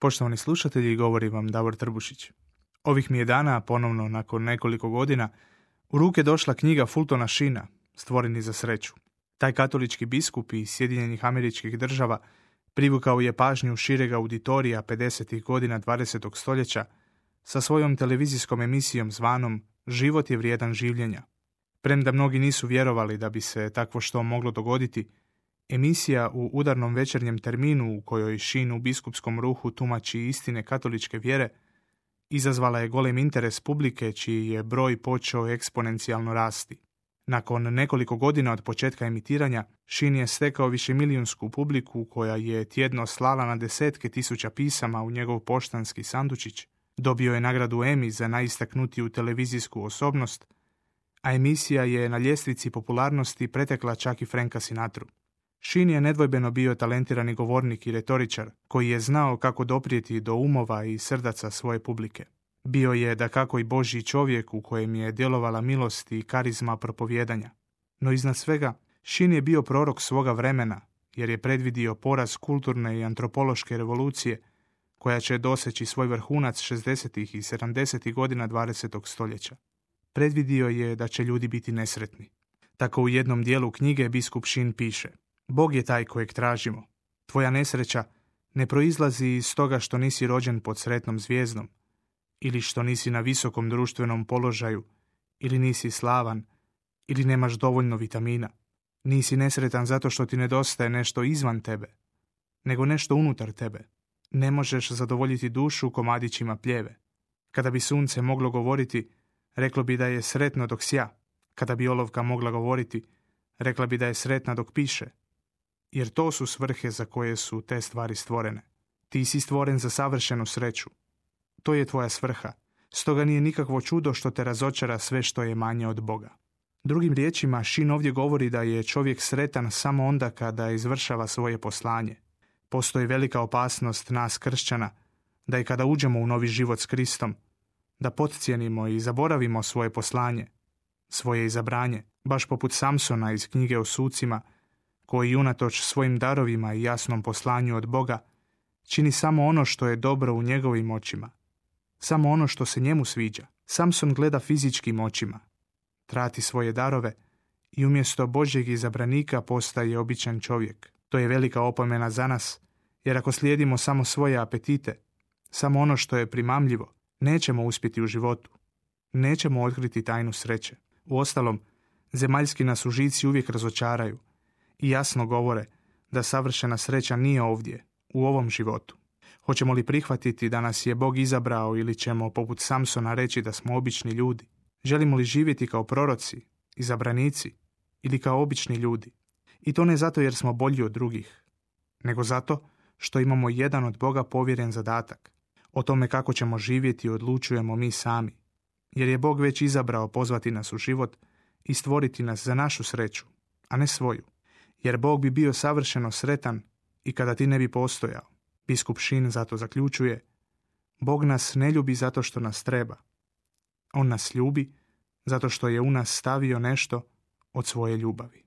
Poštovani slušatelji, govori vam Davor Trbušić. Ovih mi je dana, ponovno nakon nekoliko godina, u ruke došla knjiga Fultona Šina, Stvoreni za sreću. Taj katolički biskup iz Sjedinjenih američkih država privukao je pažnju širega auditorija 50. godina 20. stoljeća sa svojom televizijskom emisijom zvanom Život je vrijedan življenja. Premda mnogi nisu vjerovali da bi se takvo što moglo dogoditi, Emisija u udarnom večernjem terminu u kojoj Šin u biskupskom ruhu tumači istine katoličke vjere izazvala je golem interes publike čiji je broj počeo eksponencijalno rasti. Nakon nekoliko godina od početka emitiranja, Šin je stekao višemilijunsku publiku koja je tjedno slala na desetke tisuća pisama u njegov poštanski sandučić, dobio je nagradu Emmy za najistaknutiju televizijsku osobnost, a emisija je na ljestvici popularnosti pretekla čak i Franka Sinatru. Shin je nedvojbeno bio talentirani govornik i retoričar, koji je znao kako doprijeti do umova i srdaca svoje publike. Bio je da kako i Božji čovjek u kojem je djelovala milost i karizma propovjedanja. No iznad svega, Shin je bio prorok svoga vremena, jer je predvidio poraz kulturne i antropološke revolucije, koja će doseći svoj vrhunac 60. i 70. godina 20. stoljeća. Predvidio je da će ljudi biti nesretni. Tako u jednom dijelu knjige biskup Shin piše – Bog je taj kojeg tražimo. Tvoja nesreća ne proizlazi iz toga što nisi rođen pod sretnom zvijezdom, ili što nisi na visokom društvenom položaju, ili nisi slavan, ili nemaš dovoljno vitamina. Nisi nesretan zato što ti nedostaje nešto izvan tebe, nego nešto unutar tebe. Ne možeš zadovoljiti dušu komadićima pljeve. Kada bi sunce moglo govoriti, reklo bi da je sretno dok sja. Kada bi olovka mogla govoriti, rekla bi da je sretna dok piše jer to su svrhe za koje su te stvari stvorene. Ti si stvoren za savršenu sreću. To je tvoja svrha. Stoga nije nikakvo čudo što te razočara sve što je manje od Boga. Drugim riječima, Šin ovdje govori da je čovjek sretan samo onda kada izvršava svoje poslanje. Postoji velika opasnost nas kršćana da i kada uđemo u novi život s Kristom, da potcijenimo i zaboravimo svoje poslanje, svoje izabranje, baš poput Samsona iz knjige o sucima, koji unatoč svojim darovima i jasnom poslanju od Boga čini samo ono što je dobro u njegovim očima, samo ono što se njemu sviđa. Samson gleda fizičkim očima, trati svoje darove i umjesto Božjeg izabranika postaje običan čovjek. To je velika opomena za nas, jer ako slijedimo samo svoje apetite, samo ono što je primamljivo, nećemo uspjeti u životu. Nećemo otkriti tajnu sreće. Uostalom, zemaljski nas užici uvijek razočaraju – i jasno govore da savršena sreća nije ovdje, u ovom životu. Hoćemo li prihvatiti da nas je Bog izabrao ili ćemo poput Samsona reći da smo obični ljudi? Želimo li živjeti kao proroci, izabranici ili kao obični ljudi? I to ne zato jer smo bolji od drugih, nego zato što imamo jedan od Boga povjeren zadatak. O tome kako ćemo živjeti odlučujemo mi sami, jer je Bog već izabrao pozvati nas u život i stvoriti nas za našu sreću, a ne svoju jer Bog bi bio savršeno sretan i kada ti ne bi postojao. Biskup Šin zato zaključuje, Bog nas ne ljubi zato što nas treba. On nas ljubi zato što je u nas stavio nešto od svoje ljubavi.